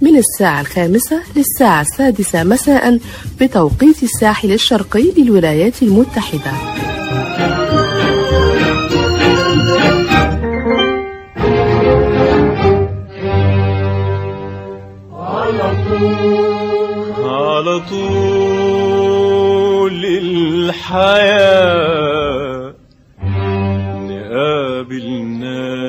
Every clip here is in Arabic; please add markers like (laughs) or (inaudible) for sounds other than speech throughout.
من الساعة الخامسة للساعة السادسة مساء بتوقيت الساحل الشرقي للولايات المتحدة. على طول الحياة نقابل ناس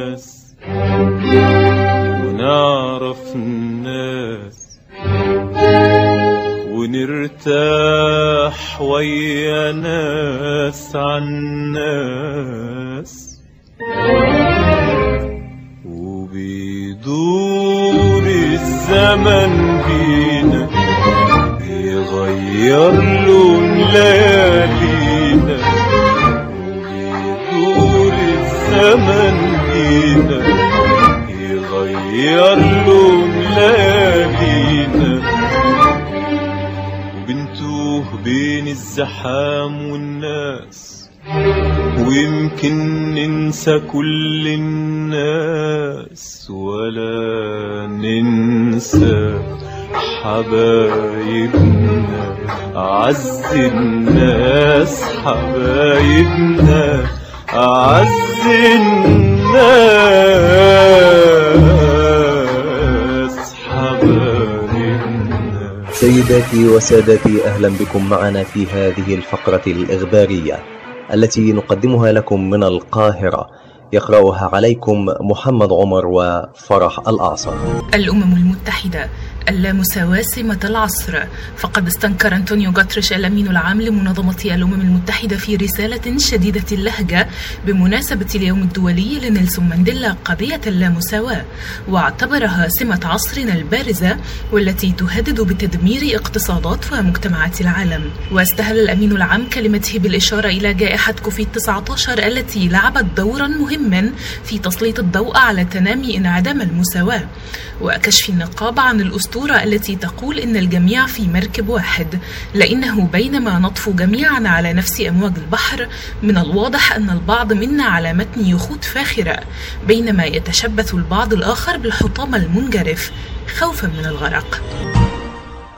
كل الناس ولا ننسى حبايبنا أعز الناس حبايبنا أعز الناس حبايبنا. سيداتي وسادتي أهلا بكم معنا في هذه الفقرة الإخبارية التي نقدمها لكم من القاهرة. يقرأها عليكم محمد عمر وفرح الأعصر الأمم المتحدة اللامساواة سمة العصر. فقد استنكر أنطونيو غاتريش الأمين العام لمنظمة الأمم المتحدة في رسالة شديدة اللهجة بمناسبة اليوم الدولي لنيلسون مانديلا قضية اللامساواة واعتبرها سمة عصرنا البارزة والتي تهدد بتدمير اقتصادات ومجتمعات العالم. واستهل الأمين العام كلمته بالإشارة إلى جائحة كوفيد 19 التي لعبت دورا مهما في تسليط الضوء على تنامي انعدام المساواة. وكشف النقاب عن الأسطورة التي تقول إن الجميع في مركب واحد لأنه بينما نطفو جميعا على نفس أمواج البحر من الواضح أن البعض منا على متن يخوت فاخرة بينما يتشبث البعض الآخر بالحطام المنجرف خوفا من الغرق.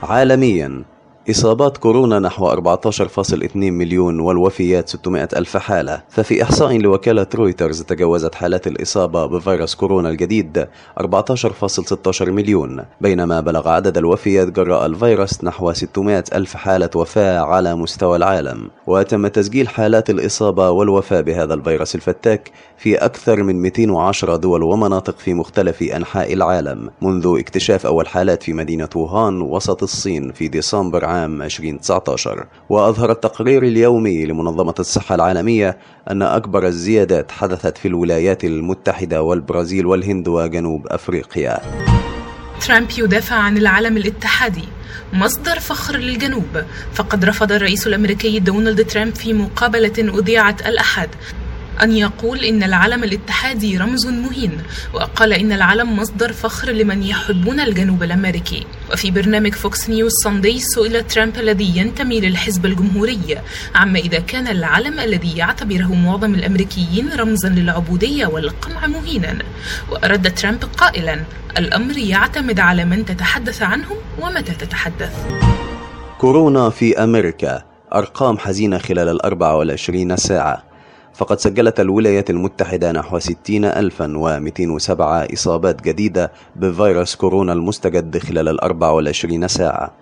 عالميا إصابات كورونا نحو 14.2 مليون والوفيات 600 ألف حالة. ففي إحصاء لوكالة رويترز تجاوزت حالات الإصابة بفيروس كورونا الجديد 14.16 مليون. بينما بلغ عدد الوفيات جراء الفيروس نحو 600 ألف حالة وفاة على مستوى العالم. وتم تسجيل حالات الإصابة والوفاة بهذا الفيروس الفتاك في أكثر من 210 دول ومناطق في مختلف أنحاء العالم. منذ اكتشاف أول حالات في مدينة ووهان وسط الصين في ديسمبر عام 2019 وأظهر التقرير اليومي لمنظمة الصحة العالمية أن أكبر الزيادات حدثت في الولايات المتحدة والبرازيل والهند وجنوب أفريقيا. ترامب يدافع عن العالم الاتحادي مصدر فخر للجنوب فقد رفض الرئيس الأمريكي دونالد ترامب في مقابلة اذيعت الأحد. أن يقول إن العلم الاتحادي رمز مهين وقال إن العلم مصدر فخر لمن يحبون الجنوب الأمريكي. وفي برنامج فوكس نيوز ساندي سئل ترامب الذي ينتمي للحزب الجمهوري عما إذا كان العلم الذي يعتبره معظم الأمريكيين رمزا للعبودية والقمع مهينا. وأرد ترامب قائلا الأمر يعتمد على من تتحدث عنهم ومتى تتحدث. كورونا في أمريكا أرقام حزينة خلال ال 24 ساعة. فقد سجلت الولايات المتحدة نحو 60207 إصابات جديدة بفيروس كورونا المستجد خلال ال 24 ساعة.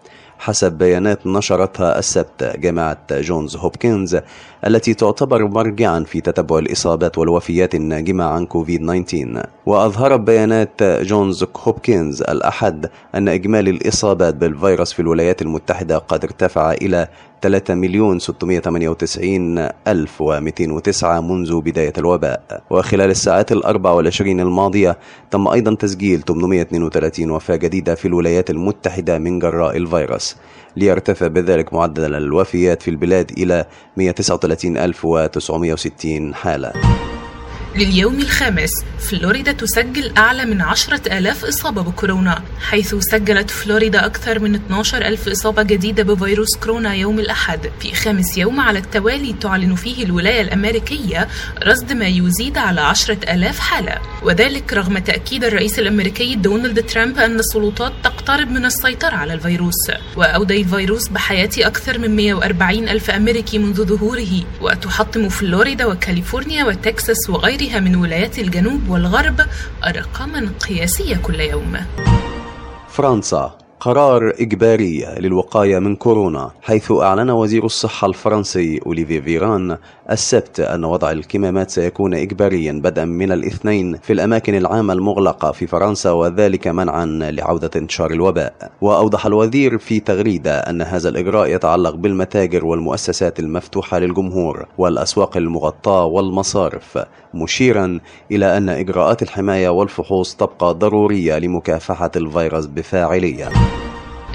حسب بيانات نشرتها السبت جامعة جونز هوبكنز التي تعتبر مرجعا في تتبع الإصابات والوفيات الناجمة عن كوفيد 19 وأظهرت بيانات جونز هوبكنز الأحد أن إجمالي الإصابات بالفيروس في الولايات المتحدة قد ارتفع إلى 3 مليون 698 ألف و209 منذ بداية الوباء. وخلال الساعات الأربع والعشرين الماضية تم أيضا تسجيل 832 وفاة جديدة في الولايات المتحدة من جراء الفيروس. ليرتفع بذلك معدل الوفيات في البلاد إلى 139960 حالة. لليوم الخامس فلوريدا تسجل أعلى من عشرة آلاف إصابة بكورونا حيث سجلت فلوريدا أكثر من 12 ألف إصابة جديدة بفيروس كورونا يوم الأحد في خامس يوم على التوالي تعلن فيه الولاية الأمريكية رصد ما يزيد على عشرة آلاف حالة. وذلك رغم تأكيد الرئيس الأمريكي دونالد ترامب أن السلطات تقترب من السيطرة على الفيروس وأودى الفيروس بحياة أكثر من 140 ألف أمريكي منذ ظهوره وتحطم فلوريدا وكاليفورنيا وتكساس وغيرها من ولايات الجنوب والغرب أرقاما قياسية كل يوم. فرنسا. قرار إجباري للوقاية من كورونا حيث أعلن وزير الصحة الفرنسي أوليفي فيران السبت أن وضع الكمامات سيكون إجباريا بدءا من الاثنين في الأماكن العامة المغلقة في فرنسا وذلك منعا لعودة انتشار الوباء. وأوضح الوزير في تغريدة أن هذا الإجراء يتعلق بالمتاجر والمؤسسات المفتوحة للجمهور والأسواق المغطاة والمصارف مشيرا إلى أن إجراءات الحماية والفحوص تبقى ضرورية لمكافحة الفيروس بفاعلية.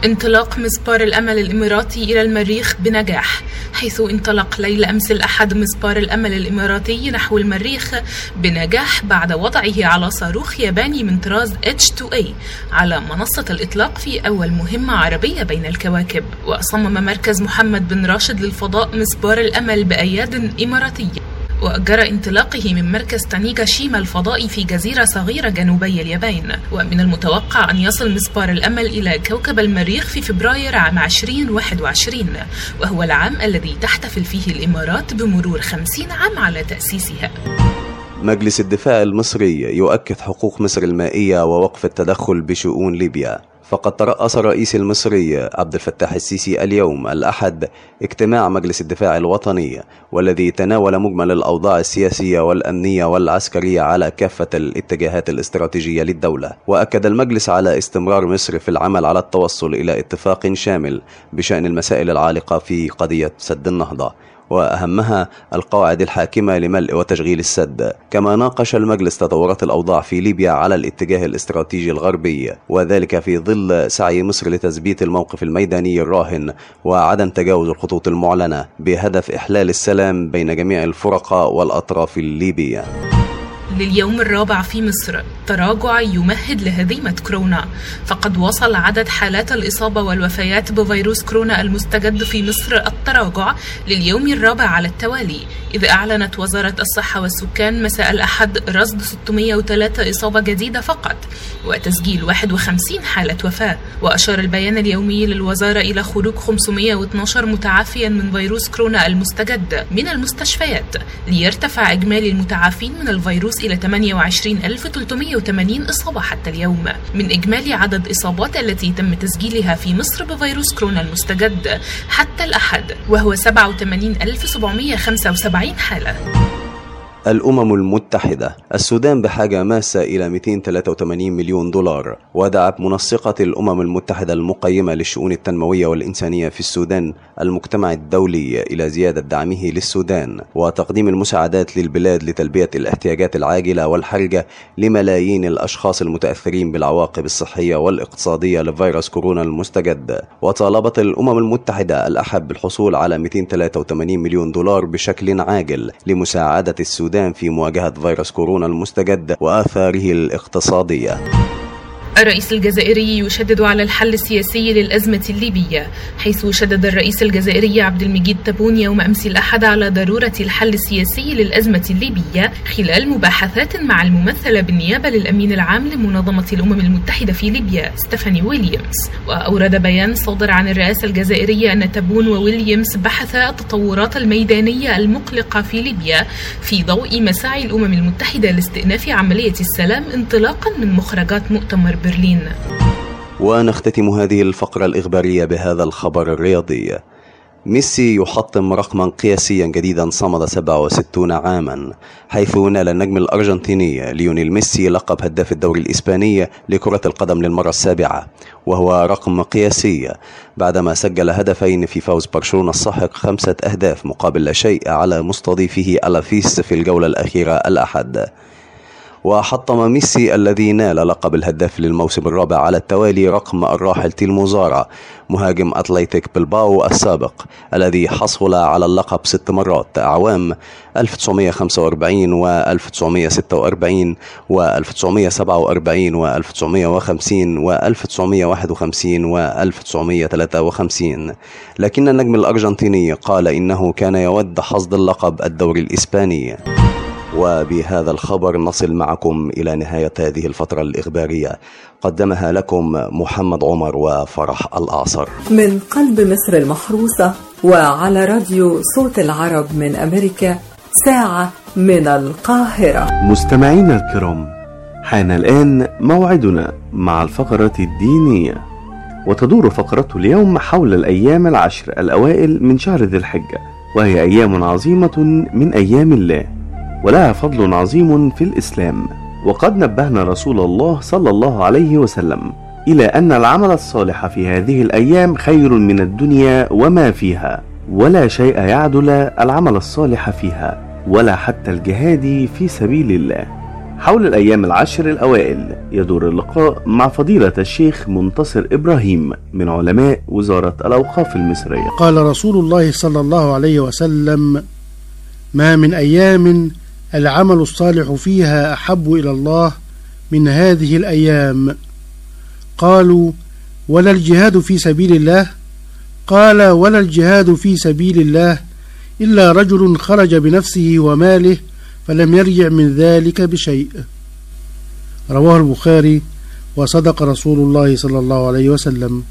انطلاق مسبار الأمل الإماراتي إلى المريخ بنجاح حيث انطلق ليلة أمس الأحد مسبار الأمل الإماراتي نحو المريخ بنجاح بعد وضعه على صاروخ ياباني من طراز H2A على منصة الإطلاق في أول مهمة عربية بين الكواكب وصمم مركز محمد بن راشد للفضاء مسبار الأمل بأياد إماراتية وجرى انطلاقه من مركز تانيغاشيما الفضائي في جزيرة صغيرة جنوبي اليابان. ومن المتوقع أن يصل مسبار الأمل إلى كوكب المريخ في فبراير عام 2021 وهو العام الذي تحتفل فيه الإمارات بمرور 50 عام على تأسيسها. مجلس الدفاع المصري يؤكد حقوق مصر المائية ووقف التدخل بشؤون ليبيا. فقد ترأس الرئيس المصري عبد الفتاح السيسي اليوم الأحد اجتماع مجلس الدفاع الوطني والذي تناول مجمل الأوضاع السياسية والأمنية والعسكرية على كافة الاتجاهات الاستراتيجية للدولة. وأكد المجلس على استمرار مصر في العمل على التوصل إلى اتفاق شامل بشأن المسائل العالقة في قضية سد النهضة. وأهمها القواعد الحاكمة لملء وتشغيل السد. كما ناقش المجلس تطورات الأوضاع في ليبيا على الاتجاه الاستراتيجي الغربي وذلك في ظل سعي مصر لتثبيت الموقف الميداني الراهن وعدم تجاوز الخطوط المعلنة بهدف إحلال السلام بين جميع الفرقاء والأطراف الليبية. لليوم الرابع في مصر. تراجع يمهد لهزيمة كورونا. فقد وصل عدد حالات الإصابة والوفيات بفيروس كورونا المستجد في مصر التراجع لليوم الرابع على التوالي. إذ أعلنت وزارة الصحة والسكان مساء الأحد رصد 603 إصابة جديدة فقط وتسجيل 51 حالة وفاة. وأشار البيان اليومي للوزارة إلى خروج 512 متعافيا من فيروس كورونا المستجد من المستشفيات ليرتفع إجمالي المتعافين من الفيروس إلى 28380 إصابة حتى اليوم. من إجمالي عدد إصابات التي تم تسجيلها في مصر بفيروس كورونا المستجد حتى الأحد وهو 87775 حالة. الأمم المتحدة السودان بحاجة ماسة إلى 283 مليون دولار ودعت منسقة الأمم المتحدة المقيمة للشؤون التنموية والإنسانية في السودان المجتمع الدولي إلى زيادة دعمه للسودان وتقديم المساعدات للبلاد لتلبية الاحتياجات العاجلة والحرجة لملايين الأشخاص المتأثرين بالعواقب الصحية والإقتصادية لفيروس كورونا المستجد. وطالبت الأمم المتحدة الأحد بالحصول على 283 مليون دولار بشكل عاجل لمساعدة السودان السودان في مواجهة فيروس كورونا المستجد وآثاره الاقتصادية. الرئيس الجزائري يشدد على الحل السياسي للأزمة الليبية حيث شدد الرئيس الجزائري عبد المجيد تبون يوم أمس الأحد على ضرورة الحل السياسي للأزمة الليبية خلال مباحثات مع الممثلة بالنيابة للأمين العام لمنظمة الأمم المتحدة في ليبيا ستيفاني ويليامز. وأورد بيان صادر عن الرئاسة الجزائرية أن تبون وويليامز بحثا التطورات الميدانية المقلقة في ليبيا في ضوء مساعي الأمم المتحدة لاستئناف عملية السلام انطلاقا من مخرجات مؤتمر برلين. ونختتم هذه الفقرة الإخبارية بهذا الخبر الرياضي. ميسي يحطم رقما قياسيا جديدا صمد 67 عاما حيث نال النجم الأرجنتيني ليونيل ميسي لقب هداف الدوري الإسباني لكرة القدم للمرة السابعة وهو رقم قياسي بعدما سجل هدفين في فوز برشلونة الساحق خمسة أهداف مقابل لا شيء على مستضيفه ألافيس في الجولة الأخيرة الأحد. وحطم ميسي الذي نال لقب الهداف للموسم الرابع على التوالي رقم الراحل تيلموزارا مهاجم أتليتيك بلباو السابق الذي حصل على اللقب ست مرات أعوام 1945 و 1946 و 1947 و 1950 و 1951 و 1953 لكن النجم الأرجنتيني قال إنه كان يود حصد اللقب الدوري الإسباني. وبهذا الخبر نصل معكم إلى نهاية هذه الفترة الإخبارية. قدمها لكم محمد عمر وفرح الأعصر من قلب مصر المحروسة وعلى راديو صوت العرب من أمريكا ساعة من القاهرة. مستمعينا الكرام حان الآن موعدنا مع الفقرة الدينية. وتدور فقرة اليوم حول الأيام العشر الأوائل من شهر ذي الحجة وهي أيام عظيمة من أيام الله. ولها فضل عظيم في الإسلام. وقد نبهنا رسول الله صلى الله عليه وسلم إلى أن العمل الصالح في هذه الأيام خير من الدنيا وما فيها ولا شيء يعدل العمل الصالح فيها ولا حتى الجهاد في سبيل الله. حول الأيام العشر الأوائل يدور اللقاء مع فضيلة الشيخ منتصر إبراهيم من علماء وزارة الأوقاف المصرية. قال رسول الله صلى الله عليه وسلم ما من أيام العمل الصالح فيها أحب إلى الله من هذه الأيام. قالوا ولا الجهاد في سبيل الله؟ قال ولا الجهاد في سبيل الله إلا رجل خرج بنفسه وماله فلم يرجع من ذلك بشيء. رواه البخاري وصدق رسول الله صلى الله عليه وسلم.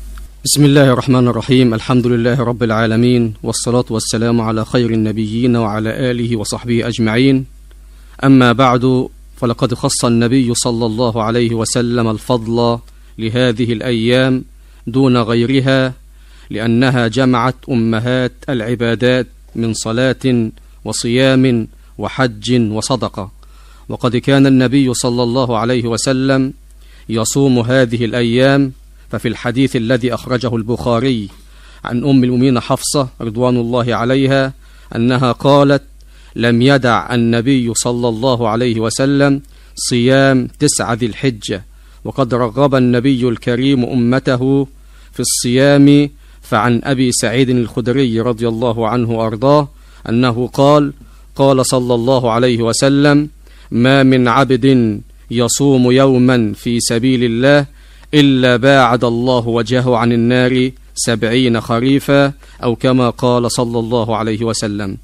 بسم الله الرحمن الرحيم الحمد لله رب العالمين والصلاة والسلام على خير النبيين وعلى آله وصحبه أجمعين. أما بعد فلقد خص النبي صلى الله عليه وسلم الفضل لهذه الأيام دون غيرها لأنها جمعت أمهات العبادات من صلاة وصيام وحج وصدقة. وقد كان النبي صلى الله عليه وسلم يصوم هذه الأيام ففي الحديث الذي أخرجه البخاري عن أم المؤمنين حفصة رضوان الله عليها أنها قالت لم يدع النبي صلى الله عليه وسلم صيام تسعة ذي الحجة وقد رغب النبي الكريم أمته في الصيام فعن أبي سعيد الخدري رضي الله عنه وأرضاه أنه قال قال صلى الله عليه وسلم ما من عبد يصوم يوما في سبيل الله إلا باعد الله وجهه عن النار سبعين خريفا أو كما قال صلى الله عليه وسلم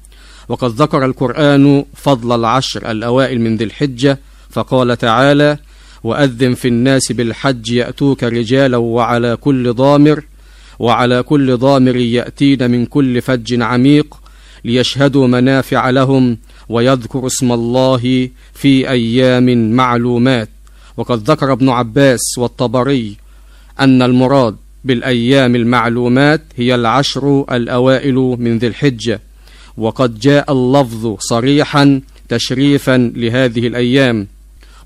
وقد ذكر القرآن فضل العشر الأوائل من ذي الحجة فقال تعالى وأذن في الناس بالحج يأتوك رجالا وعلى كل ضامر وعلى كل ضامر يأتين من كل فج عميق ليشهدوا منافع لهم ويذكر اسم الله في أيام معلومات وقد ذكر ابن عباس والطبري أن المراد بالأيام المعلومات هي العشر الأوائل من ذي الحجة. وقد جاء اللفظ صريحا تشريفا لهذه الأيام.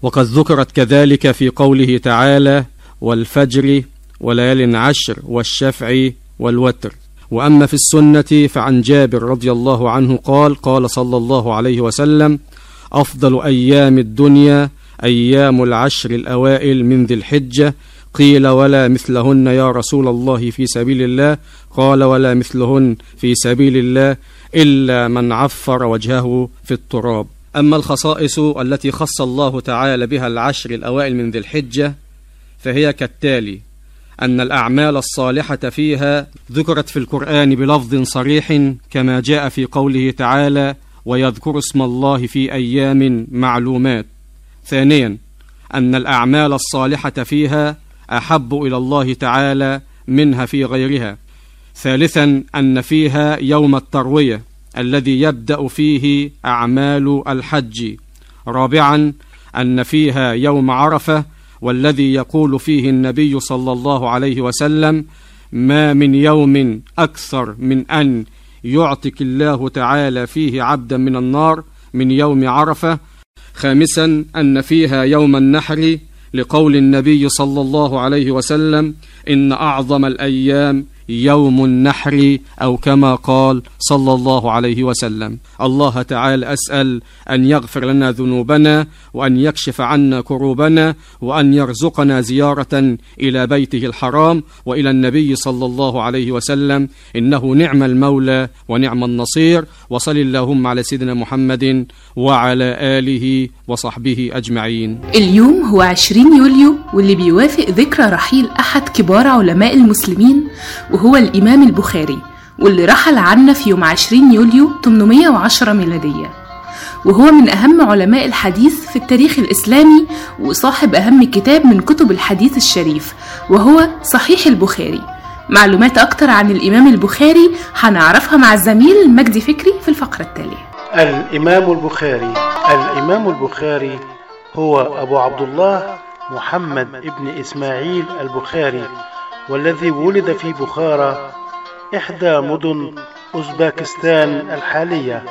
وقد ذكرت كذلك في قوله تعالى والفجر وليال عشر والشفع والوتر. وأما في السنة فعن جابر رضي الله عنه قال قال صلى الله عليه وسلم أفضل أيام الدنيا أيام العشر الأوائل من ذي الحجة. قيل ولا مثلهن يا رسول الله في سبيل الله. قال ولا مثلهن في سبيل الله. إلا من عفر وجهه في التراب. أما الخصائص التي خص الله تعالى بها العشر الأوائل من ذي الحجة فهي كالتالي أن الأعمال الصالحة فيها ذكرت في القرآن بلفظ صريح كما جاء في قوله تعالى ويذكر اسم الله في أيام معلومات ثانيا أن الأعمال الصالحة فيها أحب إلى الله تعالى منها في غيرها. ثالثا أن فيها يوم التروية الذي يبدأ فيه أعمال الحج. رابعا أن فيها يوم عرفة والذي يقول فيه النبي صلى الله عليه وسلم ما من يوم أكثر من أن يعتق الله تعالى فيه عبدا من النار من يوم عرفة خامسا أن فيها يوم النحر لقول النبي صلى الله عليه وسلم إن أعظم الأيام يوم النحر أو كما قال صلى الله عليه وسلم. الله تعالى أسأل أن يغفر لنا ذنوبنا وأن يكشف عنا كروبنا وأن يرزقنا زيارة إلى بيته الحرام وإلى النبي صلى الله عليه وسلم. إنه نعم المولى ونعم النصير. وصل اللهم على سيدنا محمد وعلى آله وصحبه أجمعين. اليوم هو 20 يوليو واللي بيوافق ذكرى رحيل أحد كبار علماء المسلمين. وهو الإمام البخاري واللي رحل عنا في يوم 20 يوليو 810 ميلادية. وهو من أهم علماء الحديث في التاريخ الإسلامي وصاحب أهم كتاب من كتب الحديث الشريف وهو صحيح البخاري. معلومات أكتر عن الإمام البخاري هنعرفها مع الزميل مجدي فكري في الفقرة التالية. الإمام البخاري الإمام البخاري هو أبو عبد الله محمد ابن إسماعيل البخاري. والذي ولد في بخارى إحدى مدن أوزباكستان الحالية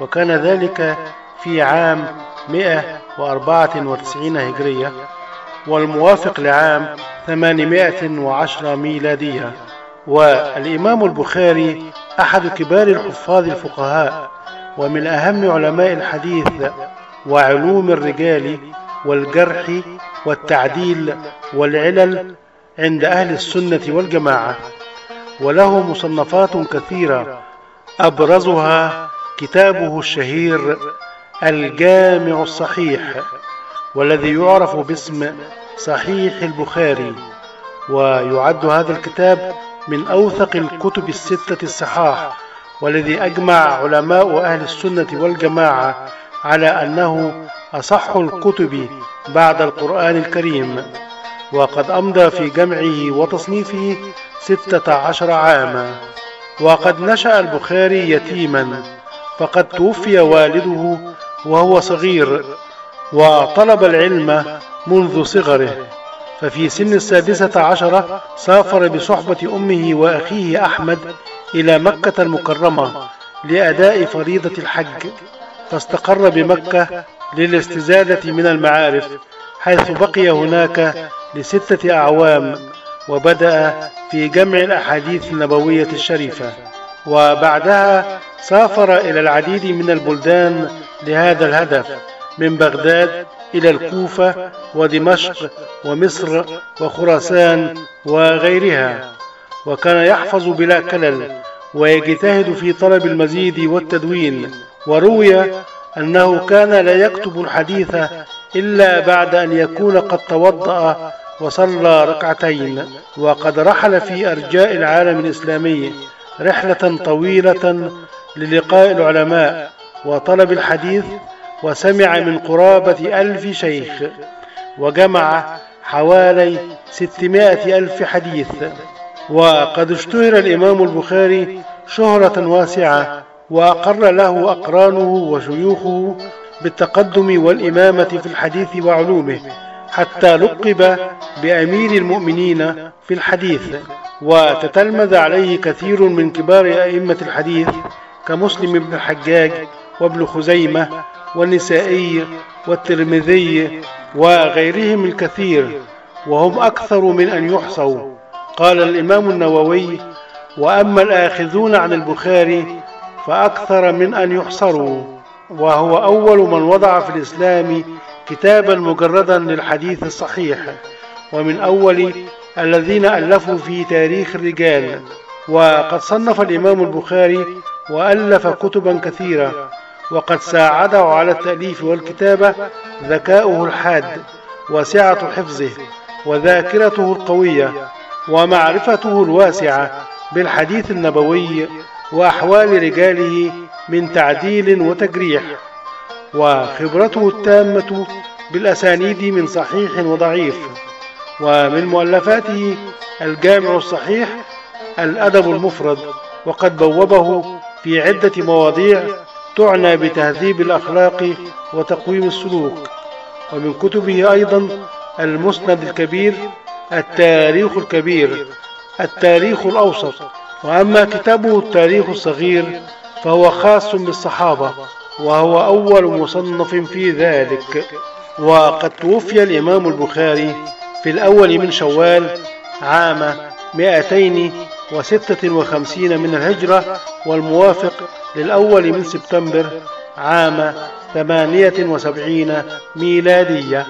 وكان ذلك في عام 194 هجرية والموافق لعام 810 ميلادية. والإمام البخاري أحد كبار الحفاظ الفقهاء ومن أهم علماء الحديث وعلوم الرجال والجرح والتعديل والعلل عند أهل السنة والجماعة وله مصنفات كثيرة. أبرزها كتابه الشهير الجامع الصحيح والذي يعرف باسم صحيح البخاري ويعد هذا الكتاب من أوثق الكتب الستة الصحاح والذي أجمع علماء أهل السنة والجماعة على أنه أصح الكتب بعد القرآن الكريم. وقد أمضى في جمعه وتصنيفه ستة عشر عاما. وقد نشأ البخاري يتيما فقد توفي والده وهو صغير وطلب العلم منذ صغره. ففي سن السادسة عشرة سافر بصحبة أمه وأخيه أحمد إلى مكة المكرمة لأداء فريضة الحج فاستقر بمكة للاستزادة من المعارف. حيث بقي هناك لستة أعوام وبدأ في جمع الأحاديث النبوية الشريفة. وبعدها سافر إلى العديد من البلدان لهذا الهدف من بغداد إلى الكوفة ودمشق ومصر وخراسان وغيرها. وكان يحفظ بلا كلل ويجتهد في طلب المزيد والتدوين. وروي أنه كان لا يكتب الحديث إلا بعد أن يكون قد توضأ وصلى ركعتين وقد رحل في أرجاء العالم الإسلامي رحلة طويلة للقاء العلماء وطلب الحديث وسمع من قرابة ألف شيخ وجمع حوالي ستمائة ألف حديث. وقد اشتهر الإمام البخاري شهرة واسعة وأقر له أقرانه وشيوخه بالتقدم والإمامة في الحديث وعلومه حتى لقب بأمير المؤمنين في الحديث. وتتلمذ عليه كثير من كبار أئمة الحديث كمسلم بن الحجاج وابن خزيمة والنسائي والترمذي وغيرهم الكثير وهم أكثر من أن يحصوا. قال الإمام النووي وأما الآخذون عن البخاري فأكثر من أن يحصروا. وهو أول من وضع في الإسلام كتابا مجردا للحديث الصحيح ومن أول الذين ألفوا في تاريخ الرجال. وقد صنف الإمام البخاري وألف كتبا كثيرة وقد ساعده على التأليف والكتابة ذكاؤه الحاد وسعة حفظه وذاكرته القوية ومعرفته الواسعة بالحديث النبوي وأحوال رجاله من تعديل وتجريح وخبرته التامة بالأسانيد من صحيح وضعيف ومن مؤلفاته الجامع الصحيح الأدب المفرد وقد بوبه في عدة مواضيع تعنى بتهذيب الأخلاق وتقويم السلوك ومن كتبه أيضا المسند الكبير التاريخ الكبير التاريخ الأوسط وأما كتابه التاريخ الصغير فهو خاص بالصحابة وهو أول مصنف في ذلك. وقد توفي الإمام البخاري في الأول من شوال عام 256 من الهجرة والموافق للأول من سبتمبر عام 78 ميلادية.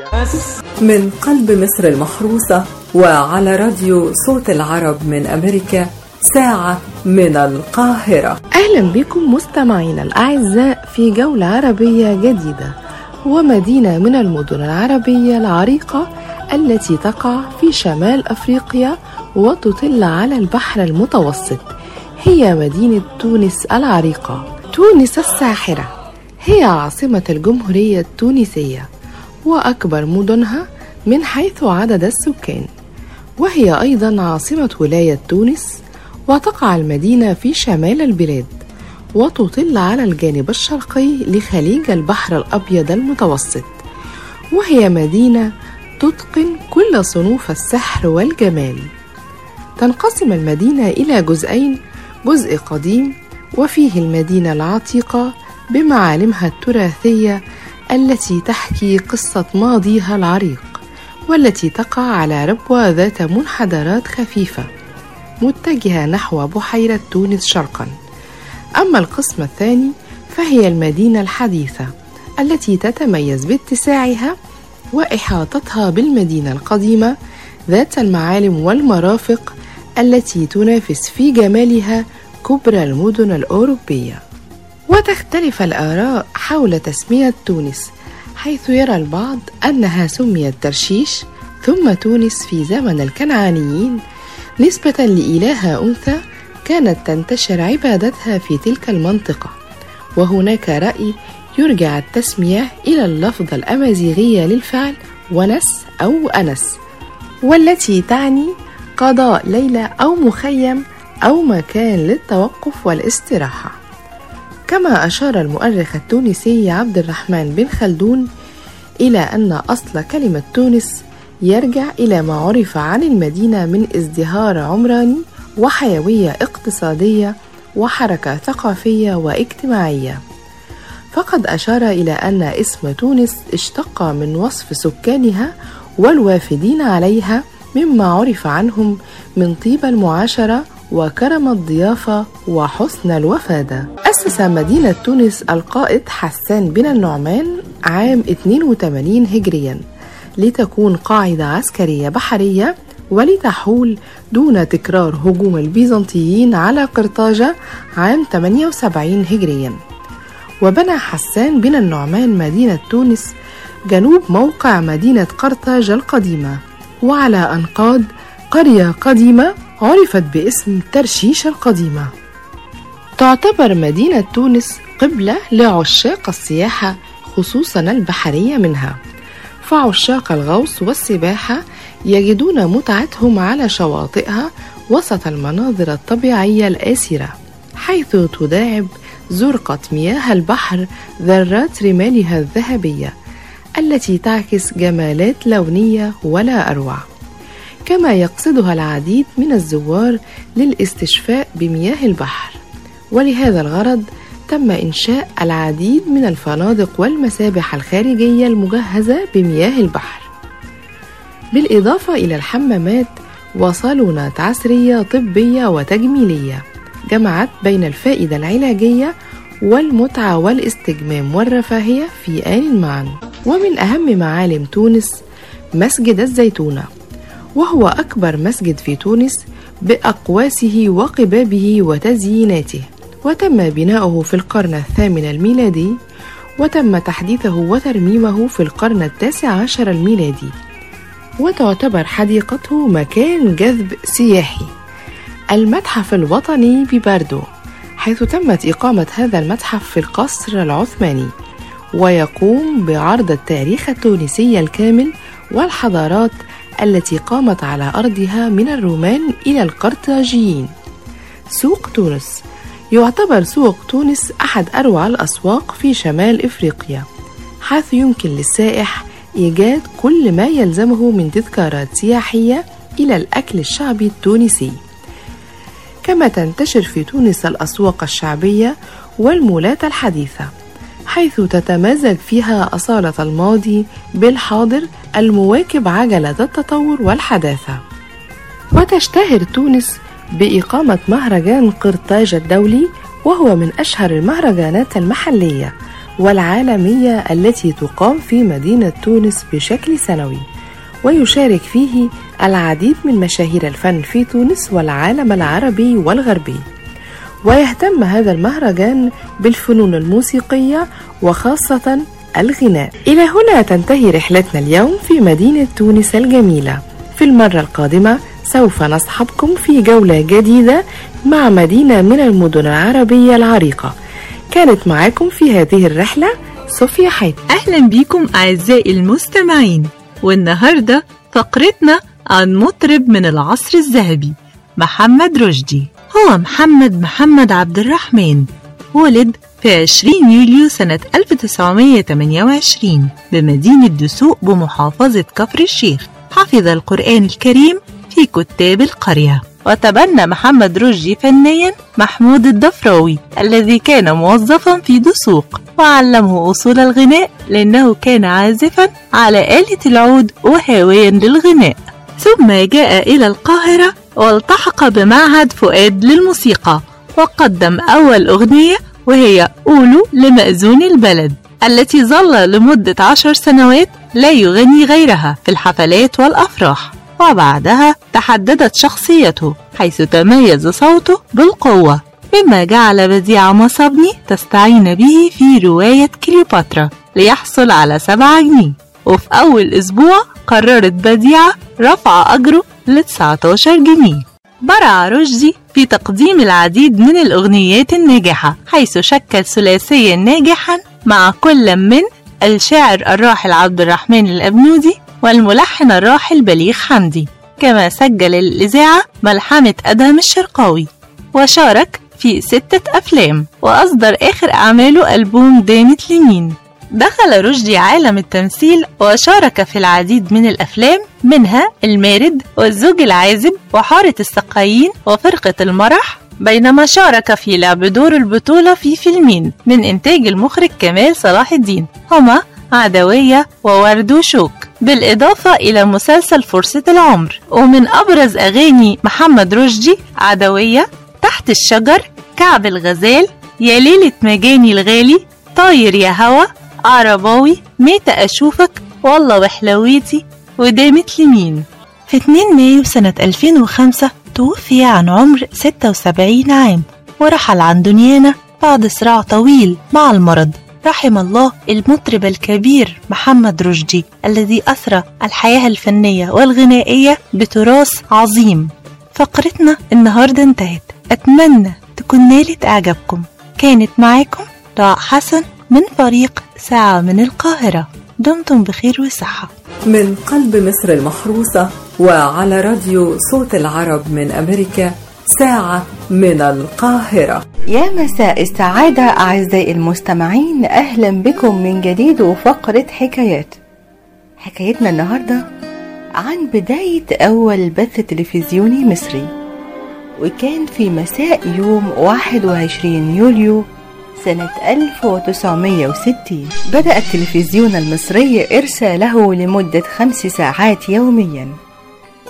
من قلب مصر المحروسة وعلى راديو صوت العرب من أمريكا ساعة من القاهرة. أهلا بكم مستمعينا الأعزاء في جولة عربية جديدة ومدينة من المدن العربية العريقة التي تقع في شمال أفريقيا وتطل على البحر المتوسط. هي مدينة تونس العريقة. تونس الساحرة. هي عاصمة الجمهورية التونسية وأكبر مدنها من حيث عدد السكان. وهي أيضا عاصمة ولاية تونس وتقع المدينة في شمال البلاد وتطل على الجانب الشرقي لخليج البحر الأبيض المتوسط وهي مدينة تتقن كل صنوف السحر والجمال. تنقسم المدينة إلى جزئين جزء قديم وفيه المدينة العتيقة بمعالمها التراثية التي تحكي قصة ماضيها العريق والتي تقع على ربوة ذات منحدرات خفيفة. متجهة نحو بحيرة تونس شرقا. أما القسم الثاني فهي المدينة الحديثة التي تتميز باتساعها وإحاطتها بالمدينة القديمة ذات المعالم والمرافق التي تنافس في جمالها كبرى المدن الأوروبية. وتختلف الآراء حول تسمية تونس حيث يرى البعض أنها سميت ترشيش ثم تونس في زمن الكنعانيين نسبة لإلهة أنثى كانت تنتشر عبادتها في تلك المنطقة. وهناك رأي يرجع التسمية إلى اللفظة الأمازيغية للفعل ونس أو أنس والتي تعني قضاء ليلة أو مخيم أو مكان للتوقف والاستراحة. كما أشار المؤرخ التونسي عبد الرحمن بن خلدون إلى أن أصل كلمة تونس يرجع إلى ما عرف عن المدينة من ازدهار عمراني وحيوية اقتصادية وحركة ثقافية واجتماعية. فقد أشار إلى أن اسم تونس اشتق من وصف سكانها والوافدين عليها مما عرف عنهم من طيب المعاشرة وكرم الضيافة وحسن الوفادة. أسس مدينة تونس القائد حسان بن النعمان عام 82 هجريا. لتكون قاعدة عسكرية بحرية ولتحول دون تكرار هجوم البيزنطيين على قرطاجة عام 78 هجريا. وبنى حسان بن النعمان مدينة تونس جنوب موقع مدينة قرطاج القديمة. وعلى أنقاض قرية قديمة عرفت باسم ترشيش القديمة. تعتبر مدينة تونس قبلة لعشاق السياحة خصوصا البحرية منها. فعشاق الغوص والسباحة يجدون متعتهم على شواطئها وسط المناظر الطبيعية الآسرة حيث تداعب زرقة مياه البحر ذرات رمالها الذهبية التي تعكس جمالات لونية ولا أروع. كما يقصدها العديد من الزوار للاستشفاء بمياه البحر. ولهذا الغرض تم إنشاء العديد من الفنادق والمسابح الخارجية المجهزة بمياه البحر. بالإضافة إلى الحمامات وصالونات عصرية طبية وتجميلية جمعت بين الفائدة العلاجية والمتعة والاستجمام والرفاهية في آن معا ومن أهم معالم تونس مسجد الزيتونة وهو أكبر مسجد في تونس بأقواسه وقبابه وتزييناته. وتم بناؤه في القرن الثامن الميلادي وتم تحديثه وترميمه في القرن التاسع عشر الميلادي وتعتبر حديقته مكان جذب سياحي المتحف الوطني بباردو حيث تمت إقامة هذا المتحف في القصر العثماني ويقوم بعرض التاريخ التونسي الكامل والحضارات التي قامت على أرضها من الرومان إلى القرطاجيين. سوق تونس يعتبر سوق تونس أحد أروع الأسواق في شمال إفريقيا حيث يمكن للسائح إيجاد كل ما يلزمه من تذكارات سياحية إلى الأكل الشعبي التونسي. كما تنتشر في تونس الأسواق الشعبية والمولات الحديثة حيث تتمازج فيها أصالة الماضي بالحاضر المواكب عجلة التطور والحداثة. وتشتهر تونس بإقامة مهرجان قرطاج الدولي وهو من أشهر المهرجانات المحلية والعالمية التي تقام في مدينة تونس بشكل سنوي. ويشارك فيه العديد من مشاهير الفن في تونس والعالم العربي والغربي. ويهتم هذا المهرجان بالفنون الموسيقية وخاصة الغناء. إلى هنا تنتهي رحلتنا اليوم في مدينة تونس الجميلة. في المرة القادمة سوف نصحبكم في جولة جديدة مع مدينة من المدن العربية العريقة. كانت معاكم في هذه الرحلة صوفيا حيد أهلا بكم أعزائي المستمعين. والنهاردة فقرتنا عن مطرب من العصر الذهبي محمد رشدي. هو محمد محمد عبد الرحمن ولد في 20 يوليو سنة 1928 بمدينة دسوق بمحافظة كفر الشيخ. حفظ القرآن الكريم في كتاب القرية. وتبنى محمد رشدي فنيا محمود الضفراوي الذي كان موظفا في دسوق وعلمه أصول الغناء لأنه كان عازفا على آلة العود وهاويا للغناء. ثم جاء إلى القاهرة والتحق بمعهد فؤاد للموسيقى وقدم أول أغنية وهي أولو لمأذون البلد التي ظل لمدة عشر سنوات لا يغني غيرها في الحفلات والأفراح. وبعدها تحددت شخصيته حيث تميز صوته بالقوة مما جعل بديع مصابني تستعين به في رواية كليوباترا ليحصل على سبعة جنيه. وفي أول أسبوع قررت بديعة رفع أجره ل 19 جنيه. برع رشدي في تقديم العديد من الأغنيات الناجحة حيث شكل ثلاثيا ناجحا مع كل من الشاعر الراحل عبد الرحمن الأبنودي والملحن الراحل بليغ حمدي. كما سجل الإذاعة ملحمة أدهم الشرقاوي. وشارك في ستة أفلام. وأصدر آخر أعماله ألبوم دامت لمين. دخل رشدي عالم التمثيل وشارك في العديد من الأفلام منها المارد والزوج العازب وحارة السقايين وفرقة المرح بينما شارك في لعب دور البطولة في فيلمين من إنتاج المخرج كمال صلاح الدين. هما عدوية وورد وشوك بالإضافة إلى مسلسل فرصة العمر. ومن أبرز أغاني محمد رشدي عدوية تحت الشجر كعب الغزال يا ليلة مجاني الغالي طاير يا هوا عرباوي ميت أشوفك والله وحلويتي ودامت لمين في 2 مايو سنة 2005 توفي عن عمر 76 عام ورحل عن دنيانا بعد صراع طويل مع المرض. رحم الله المطرب الكبير محمد رشدي الذي أثرى الحياة الفنية والغنائية بتراث عظيم. فقرتنا النهاردة انتهت. أتمنى تكون نالت إعجابكم. كانت معاكم دعاء حسن من فريق ساعة من القاهرة. دمتم بخير وصحة. من قلب مصر المحروسة وعلى راديو صوت العرب من أمريكا ساعة من القاهرة. يا مساء السعادة أعزائي المستمعين أهلا بكم من جديد وفقرة حكايات. حكايتنا النهاردة عن بداية أول بث تلفزيوني مصري وكان في مساء يوم 21 يوليو سنة 1960 بدأ التلفزيون المصري إرساله لمدة خمس ساعات يوميا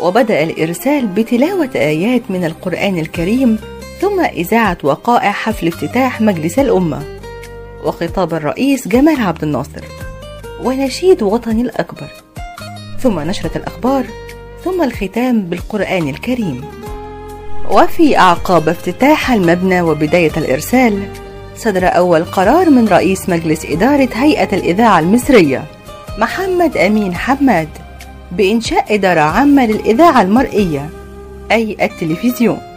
وبدأ الإرسال بتلاوة آيات من القرآن الكريم ثم إذاعة وقائع حفل افتتاح مجلس الأمة. وخطاب الرئيس جمال عبد الناصر. ونشيد وطني الأكبر. ثم نشرة الأخبار. ثم الختام بالقرآن الكريم. وفي أعقاب افتتاح المبنى وبداية الإرسال صدر أول قرار من رئيس مجلس إدارة هيئة الإذاعة المصرية محمد أمين حماد بإنشاء إدارة عامة للإذاعة المرئية أي التلفزيون.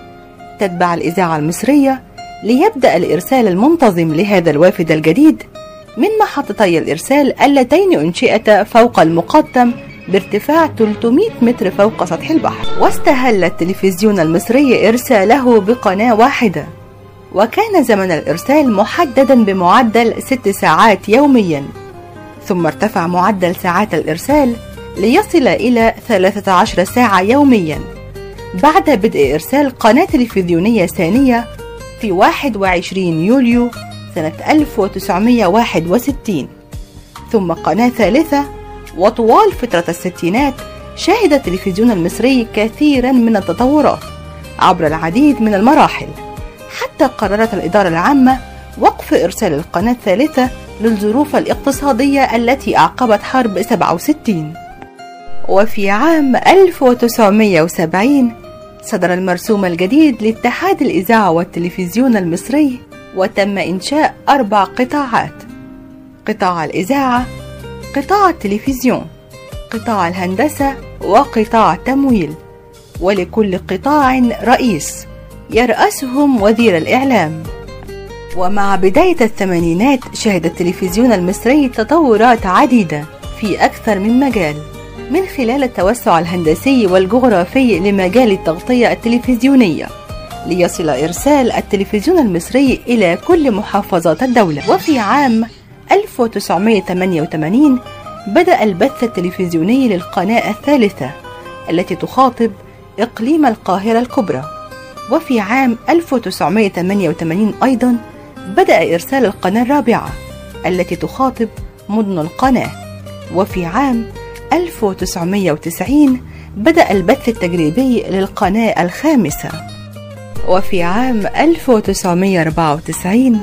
تتبع الإذاعة المصرية ليبدأ الإرسال المنتظم لهذا الوافد الجديد من محطتي الإرسال اللتين أنشئتا فوق المقدم بارتفاع 300 متر فوق سطح البحر. واستهل التلفزيون المصري إرساله بقناة واحدة وكان زمن الإرسال محددا بمعدل ست ساعات يوميا. ثم ارتفع معدل ساعات الإرسال ليصل إلى 13 ساعة يوميا. بعد بدء إرسال قناة تلفزيونية ثانية في 21 يوليو سنة 1961 ثم قناة ثالثة وطوال فترة الستينات شهد التلفزيون المصري كثيرا من التطورات عبر العديد من المراحل. حتى قررت الإدارة العامة وقف إرسال القناة الثالثة للظروف الاقتصادية التي أعقبت حرب 67 وفي عام 1970 صدر المرسوم الجديد لاتحاد الإذاعة والتلفزيون المصري وتم إنشاء أربع قطاعات. قطاع الإذاعة قطاع التلفزيون قطاع الهندسة وقطاع التمويل. ولكل قطاع رئيس يرأسهم وزير الإعلام. ومع بداية الثمانينات شهد التلفزيون المصري تطورات عديدة في أكثر من مجال. من خلال التوسع الهندسي والجغرافي لمجال التغطية التلفزيونية ليصل إرسال التلفزيون المصري إلى كل محافظات الدولة. وفي عام 1988 بدأ البث التلفزيوني للقناة الثالثة التي تخاطب إقليم القاهرة الكبرى. وفي عام 1988 أيضا بدأ إرسال القناة الرابعة التي تخاطب مدن القناة. وفي عام 1990 بدأ البث التجريبي للقناة الخامسة. وفي عام 1994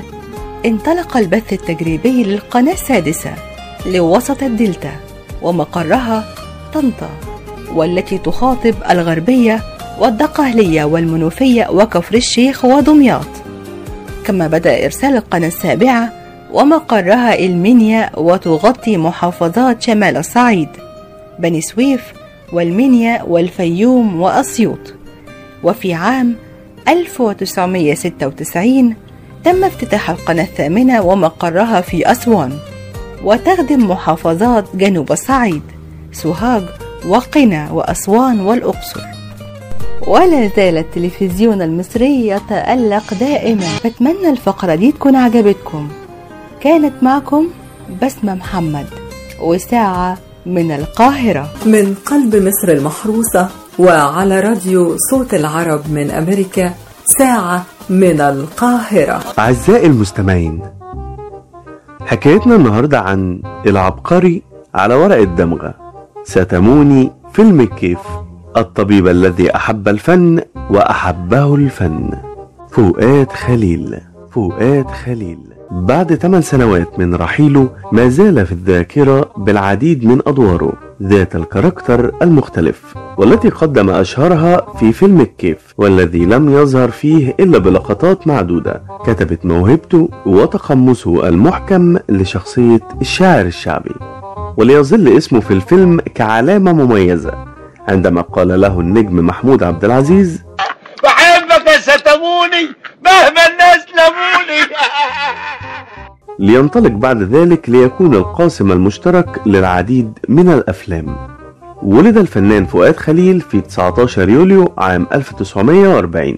انطلق البث التجريبي للقناة السادسة لوسط الدلتا ومقرها طنطا والتي تخاطب الغربية والدقهلية والمنوفية وكفر الشيخ ودمياط. كما بدأ إرسال القناة السابعة ومقرها المنيا وتغطي محافظات شمال الصعيد. بني سويف والمنيا والفيوم وأسيوط. وفي عام 1996 تم افتتاح القناة الثامنة ومقرها في أسوان وتخدم محافظات جنوب الصعيد سوهاج وقنا وأسوان والأقصر. ولا زال التلفزيون المصري يتألق دائما. بتمنى الفقرة دي تكون عجبتكم. كانت معكم بسمة محمد. وساعة من القاهرة. من قلب مصر المحروسة وعلى راديو صوت العرب من أمريكا ساعة من القاهرة. أعزائي المستمعين حكايتنا النهاردة عن العبقري على ورق الدمغة. ستموني فيلم الكيف الطبيب الذي أحب الفن وأحبه الفن. فؤاد خليل فؤاد خليل. بعد 8 سنوات من رحيله ما زال في الذاكرة بالعديد من أدواره ذات الكاركتر المختلف والتي قدم أشهرها في فيلم الكيف والذي لم يظهر فيه إلا بلقطات معدودة كتبت موهبته وتقمصه المحكم لشخصية الشاعر الشعبي. وليظل اسمه في الفيلم كعلامة مميزة عندما قال له النجم محمود عبد العزيز بحبك يا ستموني مهما الناس لموني. (laughs) لينطلق بعد ذلك ليكون القاسم المشترك للعديد من الأفلام. ولد الفنان فؤاد خليل في 19 يوليو عام 1940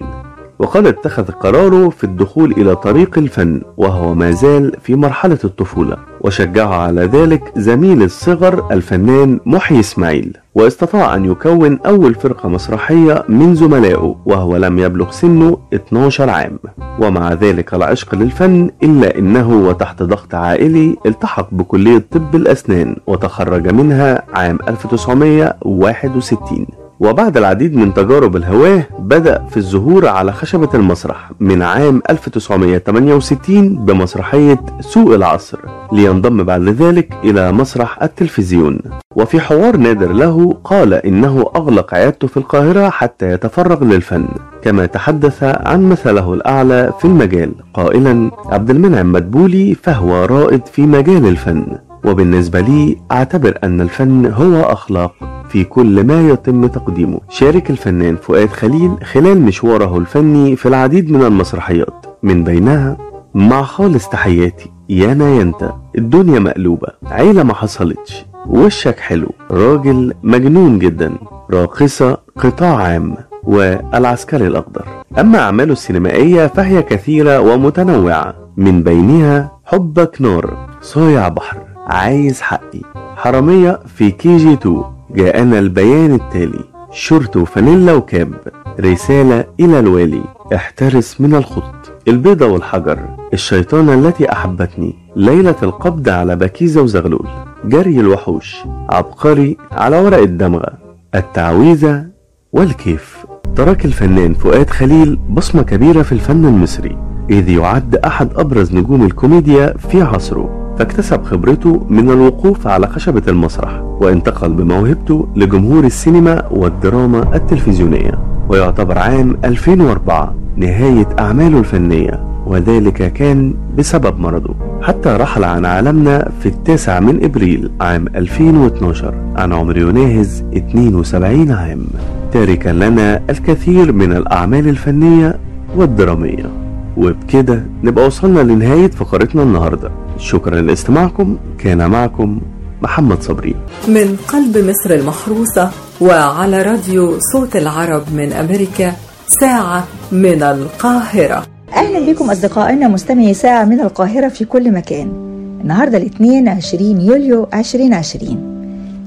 وقد اتخذ قراره في الدخول إلى طريق الفن وهو ما زال في مرحلة الطفولة. وشجعه على ذلك زميل الصغر الفنان محي إسماعيل. واستطاع أن يكون أول فرقة مسرحية من زملائه وهو لم يبلغ سنه 12 عام. ومع ذلك العشق للفن إلا أنه وتحت ضغط عائلي التحق بكلية طب الأسنان وتخرج منها عام 1961 وبعد العديد من تجارب الهواه بدأ في الظهور على خشبة المسرح من عام 1968 بمسرحية سوق العصر لينضم بعد ذلك إلى مسرح التلفزيون. وفي حوار نادر له قال إنه أغلق عيادته في القاهرة حتى يتفرغ للفن. كما تحدث عن مثله الأعلى في المجال قائلا عبد المنعم مدبولي فهو رائد في مجال الفن. وبالنسبة لي أعتبر أن الفن هو أخلاق في كل ما يتم تقديمه. شارك الفنان فؤاد خليل خلال مشواره الفني في العديد من المسرحيات من بينها مع خالص تحياتي يانا ينتا الدنيا مقلوبة عيلة ما حصلتش وشك حلو راجل مجنون جدا راقصة قطاع عام والعسكري الأخضر. أما أعماله السينمائية فهي كثيرة ومتنوعة من بينها حبك نار صايع بحر. عايز حقي. حرامية في كي جي 2 جاءنا البيان التالي. شورت وفانيلا وكاب. رسالة إلى الوالي. احترس من الخط البيضة والحجر. الشيطانة التي أحبتني. ليلة القبض على بكيزة وزغلول. جري الوحوش. عبقري على ورق الدمغة. التعويذة والكيف. ترك الفنان فؤاد خليل بصمة كبيرة في الفن المصري. إذ يعد أحد أبرز نجوم الكوميديا في عصره. فاكتسب خبرته من الوقوف على خشبة المسرح وانتقل بموهبته لجمهور السينما والدراما التلفزيونية ويعتبر عام 2004 نهاية أعماله الفنية وذلك كان بسبب مرضه. حتى رحل عن عالمنا في التاسع من إبريل عام 2012 عن عمر يناهز 72 عام. تاركا لنا الكثير من الأعمال الفنية والدرامية. وبكده نبقى وصلنا لنهاية فقرتنا النهاردة. شكرا لاستماعكم. كان معكم محمد صبري. من قلب مصر المحروسة وعلى راديو صوت العرب من أمريكا ساعة من القاهرة. أهلا بكم أصدقائنا مستمعي ساعة من القاهرة في كل مكان. النهاردة الاثنين 20 يوليو 2020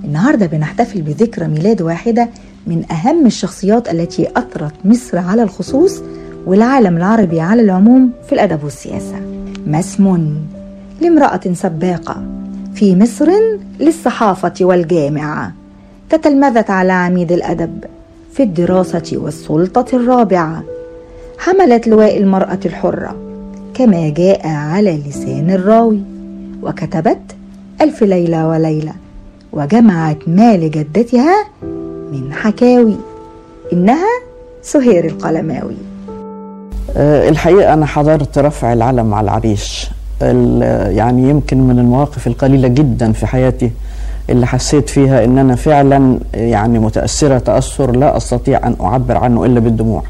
النهاردة بنحتفل بذكرى ميلاد واحدة من أهم الشخصيات التي أثرت مصر على الخصوص والعالم العربي على العموم في الأدب والسياسة. ما اسم لامرأة سباقة في مصر للصحافة والجامعة. تتلمذت على عميد الأدب في الدراسة والسلطة الرابعة. حملت لواء المرأة الحرة كما جاء على لسان الراوي. وكتبت ألف ليلة وليلة وجمعت ما لجدتها من حكاوي. إنها سهير القلماوي. الحقيقة أنا حضرت رفع العلم على العريش. يعني يمكن من المواقف القليلة جدا في حياتي اللي حسيت فيها إن أنا فعلا يعني متأثرة تأثر لا أستطيع أن أعبر عنه إلا بالدموع.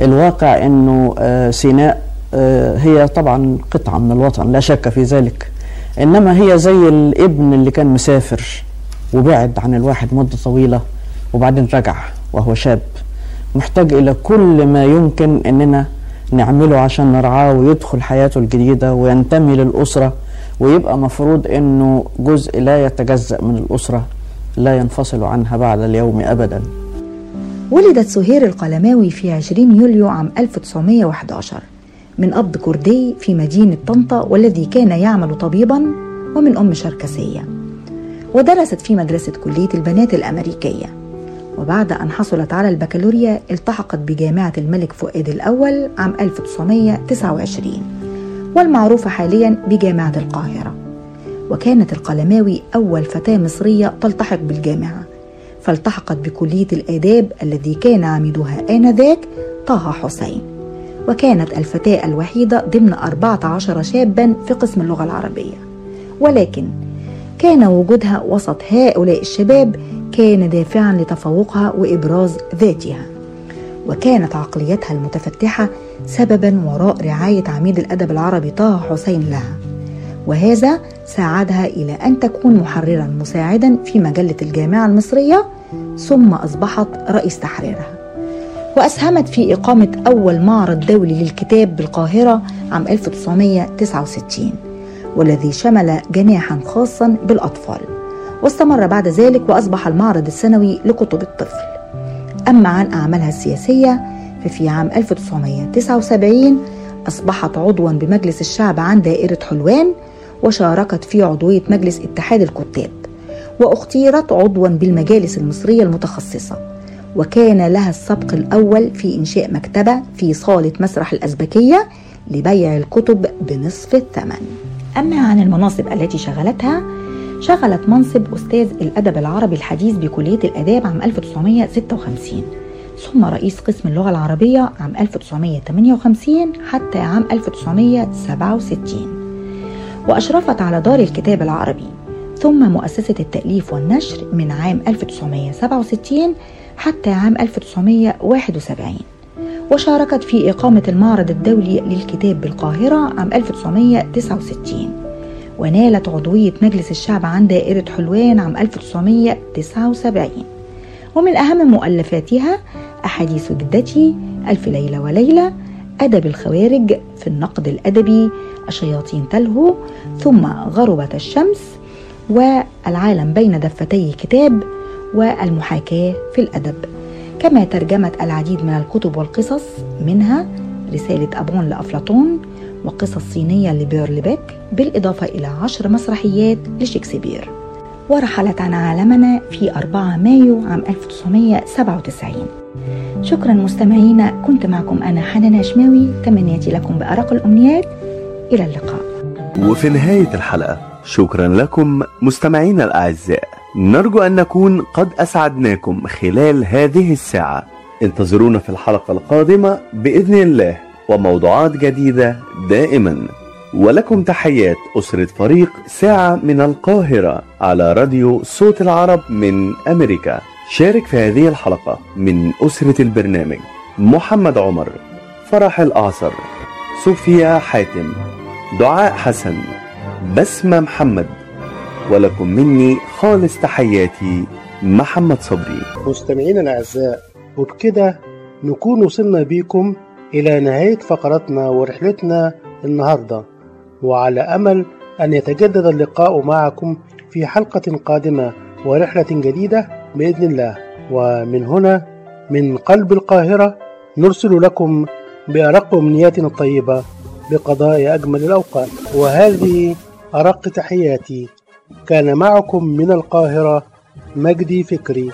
الواقع إنه سيناء هي طبعا قطعة من الوطن لا شك في ذلك. إنما هي زي الابن اللي كان مسافر وبعد عن الواحد مدة طويلة وبعدين رجع وهو شاب. محتاج إلى كل ما يمكن إننا نعمله عشان نرعاه ويدخل حياته الجديدة وينتمي للأسرة ويبقى مفروض إنه جزء لا يتجزأ من الأسرة لا ينفصل عنها بعد اليوم ابدا. ولدت سهير القلماوي في 20 يوليو عام 1911 من أب كردي في مدينة طنطا والذي كان يعمل طبيبا ومن أم شركسية. ودرست في مدرسة كلية البنات الأمريكية. وبعد أن حصلت على البكالوريا التحقت بجامعة الملك فؤاد الأول عام 1929 والمعروفة حاليا بجامعة القاهرة. وكانت القلماوي أول فتاة مصرية تلتحق بالجامعة فالتحقت بكلية الآداب الذي كان عميدها آنذاك طه حسين. وكانت الفتاة الوحيدة ضمن 14 شابا في قسم اللغة العربية. ولكن كان وجودها وسط هؤلاء الشباب كان دافعا لتفوقها وإبراز ذاتها. وكانت عقليتها المتفتحة سببا وراء رعاية عميد الأدب العربي طه حسين لها. وهذا ساعدها إلى أن تكون محررا مساعدا في مجلة الجامعة المصرية ثم أصبحت رئيس تحريرها. وأسهمت في إقامة أول معرض دولي للكتاب بالقاهرة عام 1969 والذي شمل جناحا خاصا بالأطفال. واستمر بعد ذلك وأصبح المعرض السنوي لكتب الطفل. أما عن أعمالها السياسية ففي عام 1979 أصبحت عضوا بمجلس الشعب عن دائرة حلوان وشاركت في عضوية مجلس اتحاد الكتاب واختيرت عضوا بالمجالس المصرية المتخصصة. وكان لها السبق الأول في إنشاء مكتبة في صالة مسرح الأزبكية لبيع الكتب بنصف الثمن. أما عن المناصب التي شغلتها شغلت منصب أستاذ الأدب العربي الحديث بكلية الآداب عام 1956 ثم رئيس قسم اللغة العربية عام 1958 حتى عام 1967 وأشرفت على دار الكتاب العربي ثم مؤسسة التأليف والنشر من عام 1967 حتى عام 1971 وشاركت في إقامة المعرض الدولي للكتاب بالقاهرة عام 1969 ونالت عضوية مجلس الشعب عن دائرة حلوان عام 1979 ومن أهم مؤلفاتها أحاديث جدتي ألف ليلة وليلة أدب الخوارج في النقد الأدبي الشياطين تلهو ثم غربت الشمس والعالم بين دفتي كتاب والمحاكاة في الأدب. كما ترجمت العديد من الكتب والقصص منها رسالة أبون لأفلاطون وقصص صينية لبيرل بيك بالإضافة إلى عشر مسرحيات لشكسبير. ورحلت عن عالمنا في 4 مايو عام 1997 شكرا مستمعينا كنت معكم أنا حنان شماوي تمنياتي لكم بأرق الأمنيات. إلى اللقاء. وفي نهاية الحلقة شكرا لكم مستمعينا الأعزاء. نرجو أن نكون قد أسعدناكم خلال هذه الساعة. انتظرونا في الحلقة القادمة بإذن الله وموضوعات جديدة دائما. ولكم تحيات أسرة فريق ساعة من القاهرة على راديو صوت العرب من أمريكا. شارك في هذه الحلقة من أسرة البرنامج محمد عمر فرح الأعصر صوفيا حاتم دعاء حسن بسمة محمد. ولكم مني خالص تحياتي محمد صبري. مستمعينا الأعزاء وبكده نكون وصلنا بيكم إلى نهاية فقرتنا ورحلتنا النهاردة. وعلى أمل أن يتجدد اللقاء معكم في حلقة قادمة ورحلة جديدة بإذن الله. ومن هنا من قلب القاهرة نرسل لكم بأرق أمنياتنا الطيبة بقضاء أجمل الأوقات. وهذه أرق تحياتي كان معكم من القاهرة مجدي فكري.